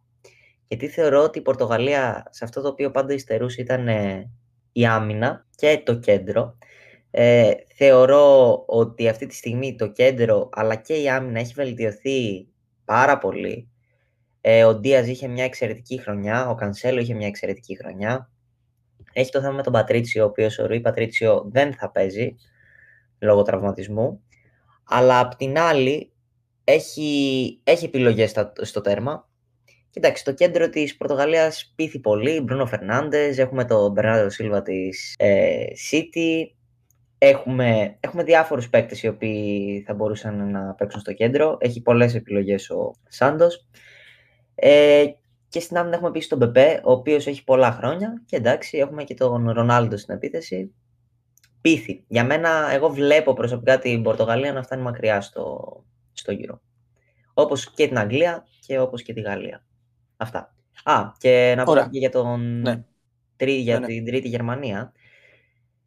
Γιατί θεωρώ ότι η Πορτογαλία σε αυτό το οποίο πάντα υστερούσε ήταν ε, η άμυνα και το κέντρο. Ε, θεωρώ ότι αυτή τη στιγμή το κέντρο αλλά και η άμυνα έχει βελτιωθεί πάρα πολύ. Ε, ο Ντίας είχε μια εξαιρετική χρονιά, ο Κανσέλο είχε μια εξαιρετική χρονιά. Έχει το θέμα με τον Πατρίτσιο, ο οποίος ο Ρουί Πατρίτσιο δεν θα παίζει λόγω τραυματισμού. Αλλά απ' την άλλη έχει, έχει επιλογές στα- στο τέρμα. Κοιτάξτε, το κέντρο της Πορτογαλίας πείθει πολύ. Μπρούνο Φερνάντες, έχουμε τον Μπερνάρδο Σίλβα της ε, City. Έχουμε, έχουμε διάφορους παίκτες οι οποίοι θα μπορούσαν να παίξουν στο κέντρο. Έχει πολλές επιλογές ο Σάντος. Ε, και στην άμυνα έχουμε επίσης τον Πεπέ, ο οποίος έχει πολλά χρόνια. Και εντάξει, έχουμε και τον Ρονάλντο στην επίθεση. Πείθει. Για μένα, εγώ βλέπω προσωπικά την Πορτογαλία να φτάνει μακριά στο, στο γύρο. Όπως και την Αγγλία και όπως και τη Γαλλία. Αυτά. Α, και να πω Ωραία. και για, τον... Ναι. τρί- για Ναι, ναι. την τρίτη Γερμανία.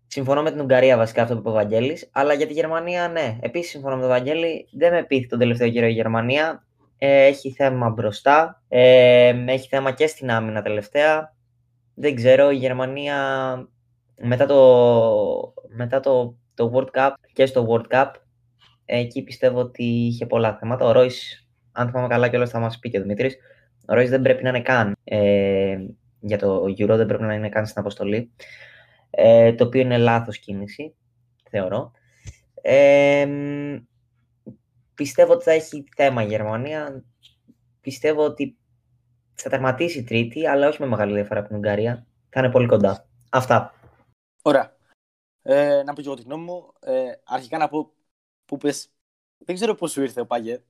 Συμφωνώ με την Ουγγαρία βασικά αυτό που είπε ο Βαγγέλης, αλλά για τη Γερμανία ναι. Επίσης συμφωνώ με τον Βαγγέλη, δεν με πείθει τον τελευταίο γύρο η Γερμανία. Ε, έχει θέμα μπροστά, ε, έχει θέμα και στην άμυνα τελευταία. Δεν ξέρω, η Γερμανία μετά το, μετά το, το World Cup και στο World Cup, εκεί πιστεύω ότι είχε πολλά θέματα. Ο Ρόις, αν θυμάμαι καλά κιόλας θα μας πει και ο Δημήτρης, ο Ρόις δεν πρέπει να είναι καν ε, για το Euro, δεν πρέπει να είναι καν στην αποστολή. Ε, το οποίο είναι λάθος κίνηση, θεωρώ. Ε, μ, πιστεύω ότι θα έχει θέμα η Γερμανία. Πιστεύω ότι θα τερματίσει τρίτη, αλλά όχι με μεγάλη διαφορά από την Ουγγαρία. Θα είναι πολύ κοντά. Αυτά. Ωραία. Ε, να πω και εγώ τη γνώμη μου. Ε, αρχικά να πω που πες, δεν ξέρω πώς σου ήρθε ο Παγιέτ.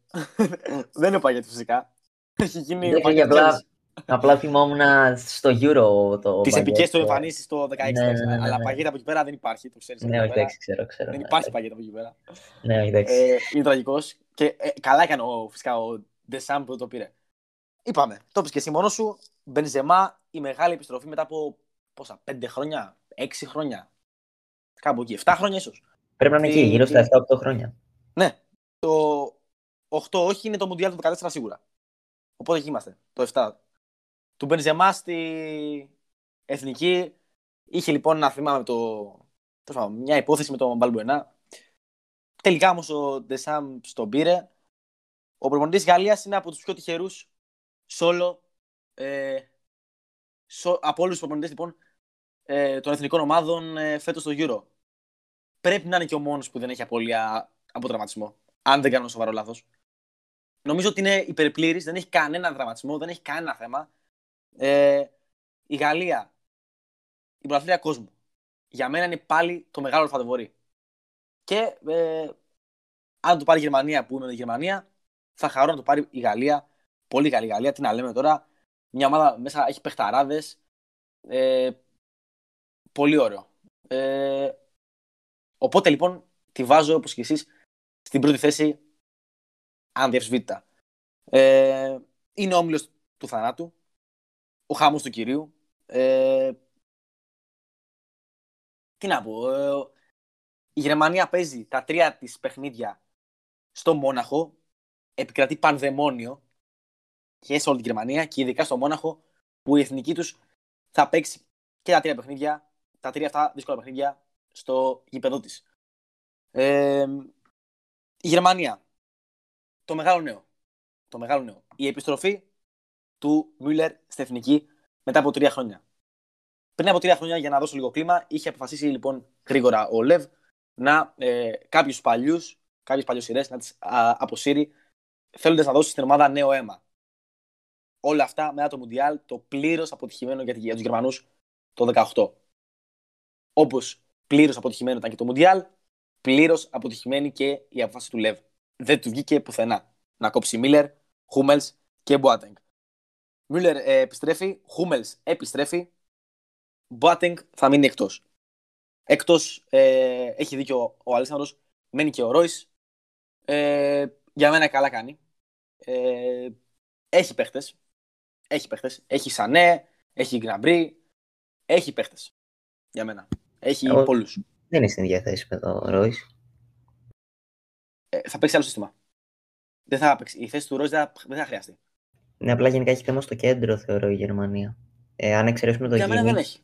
δεν είναι ο Παγιέτ φυσικά. Έχει γίνει ο Δεν Παγιέτ απλά, ξέρεις, απλά θυμόμουν στο Euro το. τις Baguette, επικές του ε, εμφανίσεις το 16. Ναι, ναι, ναι, ναι, Αλλά ναι. Παγιέτ από εκεί πέρα δεν υπάρχει, το ξέρεις. Ναι, από όχι, εκεί πέρα. εντάξει, ξέρω, ξέρω. Δεν ναι, υπάρχει εντάξει. Παγιέτ από εκεί πέρα. Ναι, όχι, εντάξει. Ε, είναι τραγικός. Και ε, καλά έκανε ο, φυσικά ο Ντεσάμ που το πήρε. Είπαμε, το είπε και εσύ μόνος σου. Μπενζεμά, η μεγάλη επιστροφή μετά από πόσα, πέντε χρόνια, έξι χρόνια. Κάπου εκεί, 7 χρόνια ίσως. Πρέπει να είναι εκεί, Τι- γύρω στα 7-8 χρόνια. Ναι. Το 8 όχι, είναι το Μουντιάλ του 14 σίγουρα. Οπότε εκεί είμαστε. Το 7. Του Μπενζεμά στη εθνική. Είχε λοιπόν να θυμάμαι το... τέλος πάντων, μια υπόθεση με τον Μπαλμπουενά. Τελικά όμως ο Ντεσάμ τον πήρε. Ο προπονητής Γαλλίας είναι από τους πιο τυχερούς solo. Ε, σο- από όλους τους προπονητές λοιπόν ε, των εθνικών ομάδων ε, φέτος στο Euro. Πρέπει να είναι και ο μόνος που δεν έχει απώλεια από τραυματισμό. Αν δεν κάνω σοβαρό λάθος. Νομίζω ότι είναι υπερπλήρης, δεν έχει κανένα τραυματισμό, δεν έχει κανένα θέμα. Ε, η Γαλλία, η πρωταθλήτρια κόσμου, για μένα είναι πάλι το μεγάλο φαβορί. Και ε, αν το πάρει η Γερμανία, που είναι η Γερμανία, θα χαρώ να το πάρει η Γαλλία. Πολύ καλή Γαλλία, τι να λέμε τώρα. Μια ομάδα μέσα έχει παιχταράδες. Ε, πολύ ωραίο. Ε, οπότε λοιπόν τη βάζω όπως και εσείς στην πρώτη θέση ανδιαφυσβήτητα. Ε, είναι ο όμιλος του θανάτου, ο χάμος του κυρίου. Ε, τι να πω, ε, η Γερμανία παίζει τα τρία της παιχνίδια στο Μόναχο, επικρατεί πανδαιμόνιο και σε όλη την Γερμανία και ειδικά στο Μόναχο που η εθνική τους θα παίξει και τα τρία παιχνίδια, τα τρία αυτά δύσκολα παιχνίδια στο γήπεδο της. Ε, η Γερμανία. Το μεγάλο νέο. Το μεγάλο νέο. Η επιστροφή του Μιούλερ στην εθνική μετά από τρία χρόνια. Πριν από τρία χρόνια, για να δώσω λίγο κλίμα, είχε αποφασίσει λοιπόν γρήγορα ο Λεβ να ε, κάποιους παλιούς, κάποιες παλιέ σειρές να τις αποσύρει, θέλοντας να δώσει στην ομάδα νέο αίμα. Όλα αυτά μετά το Μουντιάλ, το πλήρως αποτυχημένο για, για τους Γερμανούς το 18. Όπως πλήρως αποτυχημένο ήταν και το Μουντιάλ, πλήρως αποτυχημένη και η απόφαση του Λεβ. Δεν του βγήκε πουθενά να κόψει Μίλλερ, Χούμελς και Μπουάτεγκ. Μίλλερ ε, επιστρέφει, Χούμελς επιστρέφει, Μπουάτεγκ θα μείνει εκτός. Εκτός, ε, έχει δίκιο ο Αλέξανδρος, μένει και ο Ρόις. Ε, για μένα καλά κάνει. Ε, έχει παίχτες. Έχει παίχτες. Έχει Σανέ, έχει Γκραμπρί, έχει παίχτες. Για μένα. Έχει Εγώ- πολλούς. Δεν είναι στην ίδια θέση με τον Ρόις. Ε, θα παίξει άλλο σύστημα. Δεν θα παίξει. Η θέση του Ρόις δεν, θα- δεν θα χρειαστεί. Ναι, απλά γενικά έχει θέμα στο κέντρο, θεωρώ, η Γερμανία. Ε, αν εξαιρέσουμε το Για μένα Γκίμι, δεν έχει.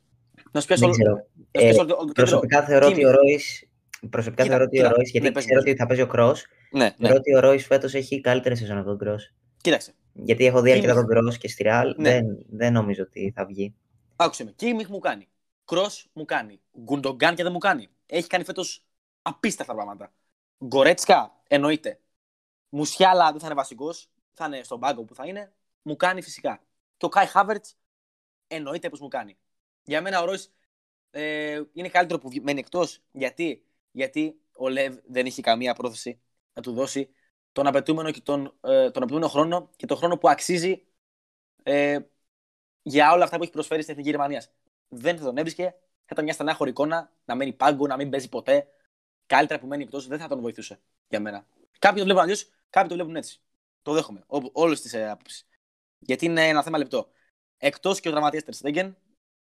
Να σου πιάσω δεν όλο- ξέρω. να σου πιάσω Ε, όλο το- όλο το κέντρο. Προσωπικά θεωρώ ότι Κίμι. ο Ρόις, προσωπικά Κοίτα, θεωρώ ότι ο κοίτα. Ρόις, γιατί Ναι, πες μου, ξέρω πες ότι θα παίζει ο Κρός, Ναι, ναι. θεωρώ ότι ο Ρόις φέτος έχει καλύτερη σεζόν από τον Κρός. Κοίταξε. Γιατί έχω δει αρκετά Κίμιχ. τον Κρός και στη Ρεάλ, Ναι. δεν, δεν νομίζω ότι θα βγει. Άκουσε με. Κίμιχ μου κάνει. Κρό μου κάνει. Γκουντογκάν και δεν μου κάνει. Έχει κάνει φέτος απίστευτα πράγματα. Γκορέτσκα εννοείται. Μουσιάλα δεν θα είναι βασικός. Θα είναι στον πάγκο που θα είναι. Μου κάνει φυσικά. Και ο Κάι Χάβερτ εννοείται πως μου κάνει. Για μένα ο Ρόις ε, είναι καλύτερο που βγει- μένει εκτός. Γιατί; Γιατί ο Λεβ δεν είχε καμία πρόθεση να του δώσει τον απαιτούμενο, και τον, ε, τον απαιτούμενο χρόνο και τον χρόνο που αξίζει ε, για όλα αυτά που έχει προσφέρει στην Εθνική Γερμανίας. Δεν θα τον έβρισκε, θα ήταν μια στενάχωρη εικόνα να μένει πάγκο, να μην παίζει ποτέ. Καλύτερα που μένει εκτός, δεν θα τον βοηθούσε για μένα. Κάποιοι το βλέπουν αλλιώς, κάποιοι το βλέπουν έτσι. Το δέχομαι. Όλες τις ε, άποψεις. Γιατί είναι ένα θέμα λεπτό. Εκτός και ο δραματία Τερστέγγεν,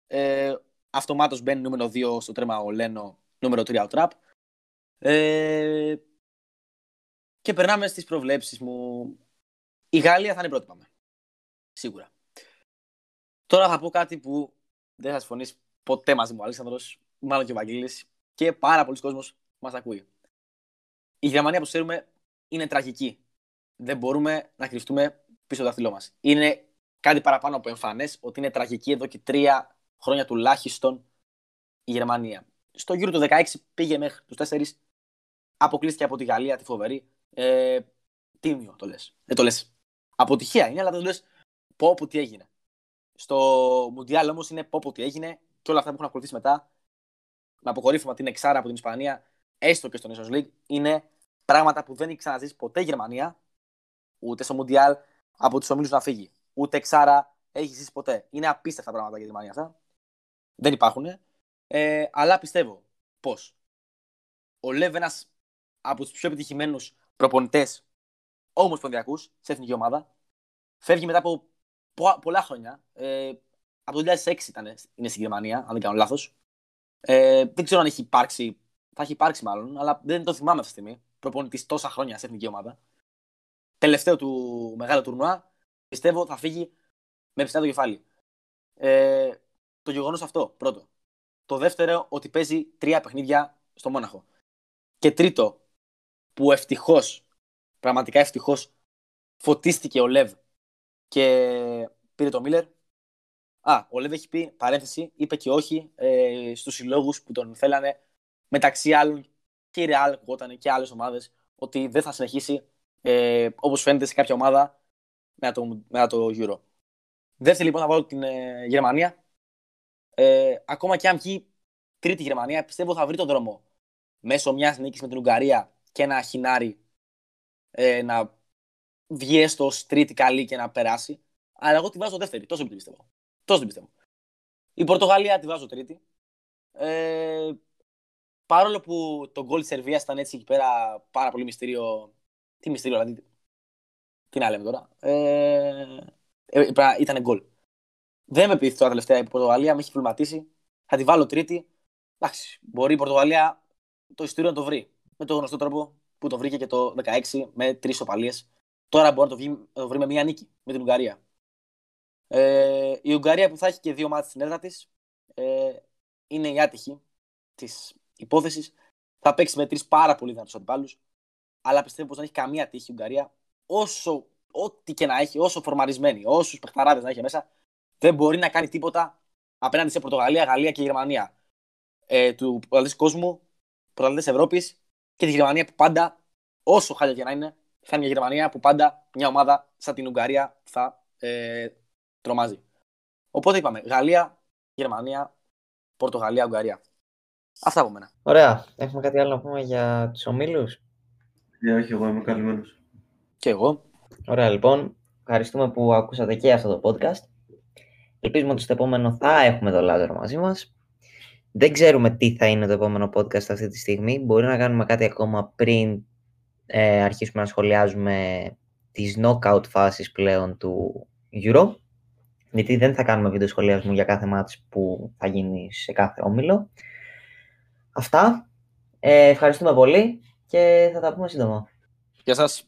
ε, αυτομάτως μπαίνει νούμερο 2 στο τρέμα ο Λένο, νούμερο 3 ο Τραπ. Ε, και περνάμε στις προβλέψεις μου. Η Γαλλία θα είναι πρώτη, πάμε. Σίγουρα. Τώρα θα πω κάτι που δεν θα συμφωνήσει ποτέ μαζί μου ο Αλέξανδρος, μάλλον και ο Βαγγέλης και πάρα πολλοί κόσμος μας ακούει. Η Γερμανία, όπως ξέρουμε, είναι τραγική. Δεν μπορούμε να κρυφτούμε πίσω το δάχτυλό μας. Είναι κάτι παραπάνω από εμφανές ότι είναι τραγική εδώ και τρία χρόνια τουλάχιστον η Γερμανία. Στο γύρο του 16 πήγε μέχρι τους 4, αποκλείστηκε από τη Γαλλία, τη φοβερή. Ε, τίμιο το λες. Δεν το λες. Αποτυχία είναι, αλλά δεν το λες πω πω τι έγινε. Στο Μουντιάλ όμως είναι πω πω τι έγινε και όλα αυτά που έχουν ακολουθήσει μετά. Με αποκορύφωμα την Εξάρα από την Ισπανία, έστω και στο Nations League, είναι πράγματα που δεν έχει ξαναζήσει ποτέ η Γερμανία, ούτε στο Μουντιάλ από τους ομίλους να φύγει. Ούτε Εξάρα έχει ζήσει ποτέ. Είναι απίστευτα πράγματα για τη Γερμανία αυτά. Δεν υπάρχουν. Ε, αλλά πιστεύω πως ο Λεβ, ένας από τους πιο επιτυχημένους προπονητές ομοσπονδιακούς σε εθνική ομάδα, φεύγει μετά από πο- πολλά χρόνια. Ε, από το 2006 ήταν, είναι στην Γερμανία, αν δεν κάνω λάθος. Ε, δεν ξέρω αν έχει υπάρξει. Θα έχει υπάρξει μάλλον, αλλά δεν το θυμάμαι αυτή τη στιγμή. Προπονητής τόσα χρόνια σε εθνική ομάδα. Τελευταίο του μεγάλο τουρνουά, πιστεύω θα φύγει με ψηλά το κεφάλι. Ε, το γεγονός αυτό, πρώτο. Το δεύτερο, ότι παίζει τρία παιχνίδια στο Μόναχο. Και τρίτο, που ευτυχώς, πραγματικά ευτυχώς, φωτίστηκε ο Λεβ και πήρε το Μίλλερ. Α, ο Λεβ έχει πει, παρένθεση, είπε και όχι ε, στους συλλόγους που τον θέλανε, μεταξύ άλλων και η Real ακουγόταν και άλλες ομάδες, ότι δεν θα συνεχίσει ε, όπως φαίνεται σε κάποια ομάδα μετά το, μετά το Euro. Δεύτερη λοιπόν θα βάλω την ε, Γερμανία. Ε, ακόμα και αν βγει τρίτη Γερμανία, πιστεύω θα βρει τον δρόμο μέσω μιας νίκης με την Ουγγαρία και ένα χινάρι ε, να βγει έστω τρίτη καλή και να περάσει. Αλλά εγώ τη βάζω δεύτερη. Τόσο την πιστεύω. Τόσο την πιστεύω. Η Πορτογαλία τη βάζω τρίτη. Ε, παρόλο που το γκολ της Σερβίας ήταν έτσι εκεί πέρα πάρα πολύ μυστήριο. Τι μυστήριο, δηλαδή. Τι να λέμε τώρα. Ε, ε, ήταν γκολ. Δεν με πείθει τώρα τελευταία η Πορτογαλία, με έχει προβληματίσει. Θα τη βάλω τρίτη. Εντάξει, μπορεί η Πορτογαλία το ειστήριο να το βρει. Με τον γνωστό τρόπο που το βρήκε και το 16 με τρεις οπαλίες. Τώρα μπορεί να το, βρει, το βρει με μία νίκη με την Ουγγαρία. Ε, η Ουγγαρία που θα έχει και δύο μάτια στην έδρα της ε, είναι η άτυχη της υπόθεσης. Θα παίξει με τρεις πάρα πολύ δυνατούς αντιπάλους. Αλλά πιστεύω πως δεν έχει καμία τύχη η Ουγγαρία. Όσο, ό,τι και να έχει, όσο φορμαρισμένη, όσους παιχταράδες να έχει μέσα, δεν μπορεί να κάνει τίποτα απέναντι σε Πορτογαλία, Γαλλία και Γερμανία. Ε, του πρωταθλητής κόσμου, πρωταθλητέ Ευρώπης και τη Γερμανία που πάντα, όσο χάλια και να είναι, θα είναι μια Γερμανία που πάντα μια ομάδα σαν την Ουγγαρία θα ε, τρομάζει. Οπότε είπαμε Γαλλία, Γερμανία, Πορτογαλία, Ουγγαρία. Αυτά από μένα. Ωραία. Έχουμε κάτι άλλο να πούμε για τους ομίλους; Ναι, όχι, εγώ είμαι καλυμμένος. Και εγώ. Ωραία, λοιπόν. Ευχαριστούμε που ακούσατε και αυτό το podcast. Ελπίζουμε ότι στο επόμενο θα έχουμε το Λάζαρο μαζί μας. Δεν ξέρουμε τι θα είναι το επόμενο podcast αυτή τη στιγμή. Μπορεί να κάνουμε κάτι ακόμα πριν ε, αρχίσουμε να σχολιάζουμε τις knockout φάσεις πλέον του Euro. Γιατί δεν θα κάνουμε βίντεο σχολιασμού για κάθε μάτς που θα γίνει σε κάθε όμιλο. Αυτά. Ε, ευχαριστούμε πολύ και θα τα πούμε σύντομα. Γεια σας.